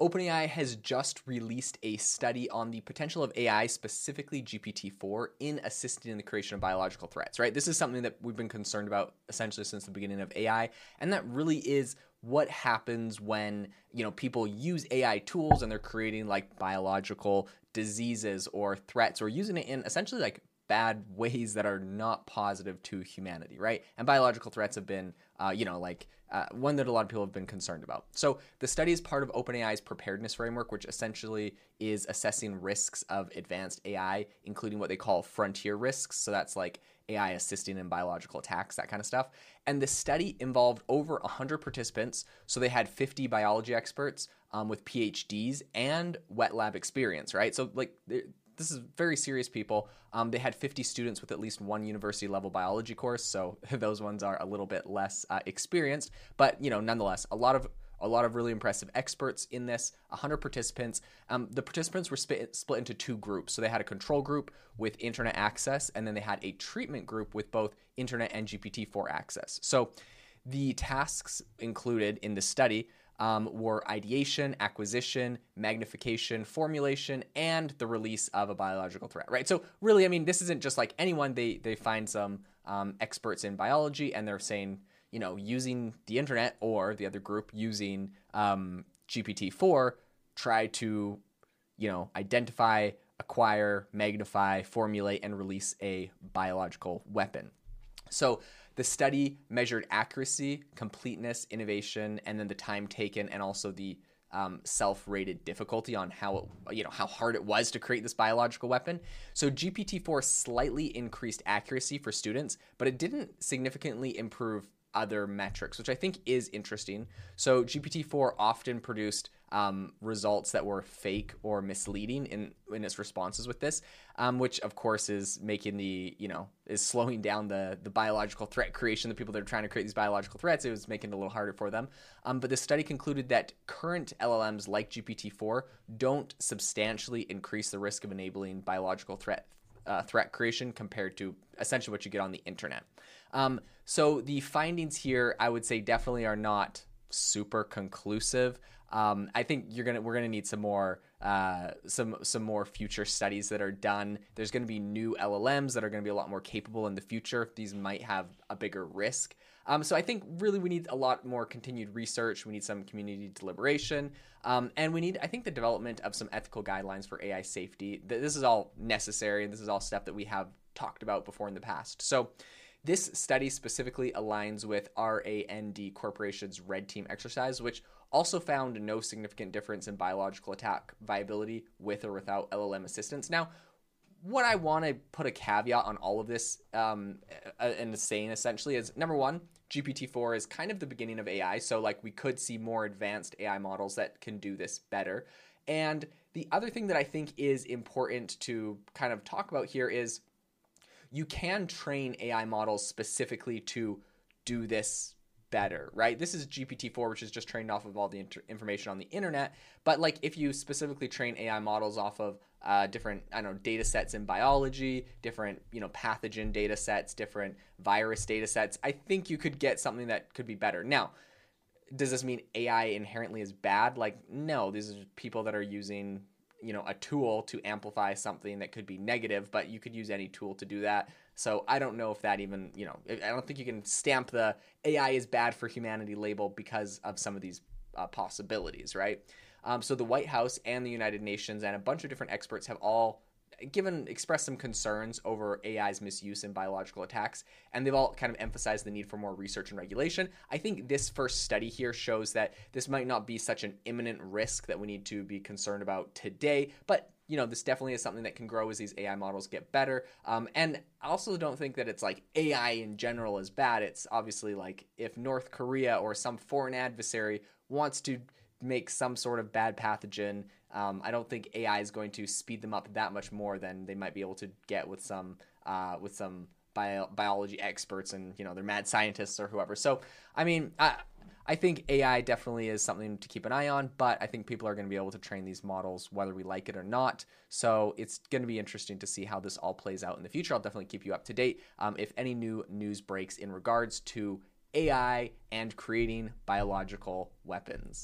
OpenAI has just released a study on the potential of AI, specifically GPT-4, in assisting in the creation of biological threats, right? This is something that we've been concerned about essentially since the beginning of AI, and that really is what happens when, you know, people use AI tools and they're creating like biological diseases or threats or using it in essentially like bad ways that are not positive to humanity, right? And biological threats have been, uh, you know, like uh, one that a lot of people have been concerned about. So the study is part of OpenAI's preparedness framework, which essentially is assessing risks of advanced AI, including what they call frontier risks. So that's like AI assisting in biological attacks, that kind of stuff. And the study involved over 100 participants. So they had 50 biology experts um, with PhDs and wet lab experience, right? So like this is very serious people. Um, they had 50 students with at least one university level biology course, so those ones are a little bit less uh, experienced, but you know, nonetheless, a lot of a lot of really impressive experts in this 100 participants. Um, the participants were split, split into two groups. So they had a control group with internet access and then they had a treatment group with both internet and gpt-4 access. So the tasks included in the study um, were ideation, acquisition, magnification, formulation, and the release of a biological threat. Right. So really, I mean, this isn't just like anyone. They they find some um, experts in biology, and they're saying, you know, using the internet or the other group using um, GPT four, try to, you know, identify, acquire, magnify, formulate, and release a biological weapon. So the study measured accuracy, completeness, innovation, and then the time taken, and also the um, self-rated difficulty on how you know how hard it was to create this biological weapon. So GPT-4 slightly increased accuracy for students, but it didn't significantly improve other metrics, which I think is interesting. So GPT-4 often produced um, results that were fake or misleading in in its responses with this, um, which of course is making the you know is slowing down the the biological threat creation. The people that are trying to create these biological threats, it was making it a little harder for them. Um, but the study concluded that current LLMs like GPT-4 don't substantially increase the risk of enabling biological threat uh, threat creation compared to essentially what you get on the internet. Um, so the findings here, I would say, definitely are not super conclusive. Um, I think you're gonna we're gonna need some more uh, some some more future studies that are done. There's gonna be new LLMs that are gonna be a lot more capable in the future. These might have a bigger risk. Um, so I think really we need a lot more continued research. We need some community deliberation, um, and we need I think the development of some ethical guidelines for AI safety. This is all necessary, and this is all stuff that we have talked about before in the past. So this study specifically aligns with RAND Corporation's Red Team exercise, which also found no significant difference in biological attack viability with or without LLM assistance. Now, what I want to put a caveat on all of this um, and saying essentially is number one, GPT-4 is kind of the beginning of AI, so like we could see more advanced AI models that can do this better. And the other thing that I think is important to kind of talk about here is you can train AI models specifically to do this better, right? This is GPT-4, which is just trained off of all the inter- information on the internet. But like, if you specifically train AI models off of uh, different, I don't know, data sets in biology, different, you know, pathogen data sets, different virus data sets, I think you could get something that could be better. Now, does this mean AI inherently is bad? Like, no, these are people that are using you know a tool to amplify something that could be negative but you could use any tool to do that. So i don't know if that even you know i don't think you can stamp the ai is bad for humanity label because of some of these uh, possibilities right? Um, so the white house and the united nations and a bunch of different experts have all given expressed some concerns over AI's misuse in biological attacks, and they've all kind of emphasized the need for more research and regulation. I think this first study here shows that this might not be such an imminent risk that we need to be concerned about today, but you know, this definitely is something that can grow as these AI models get better. Um, and I also don't think that it's like AI in general is bad. It's obviously like if North Korea or some foreign adversary wants to make some sort of bad pathogen um, I don't think AI is going to speed them up that much more than they might be able to get with some uh, with some bio- biology experts and you know they're mad scientists or whoever. So I mean, I, I think AI definitely is something to keep an eye on, but I think people are going to be able to train these models whether we like it or not. So it's going to be interesting to see how this all plays out in the future. I'll definitely keep you up to date um, if any new news breaks in regards to AI and creating biological weapons.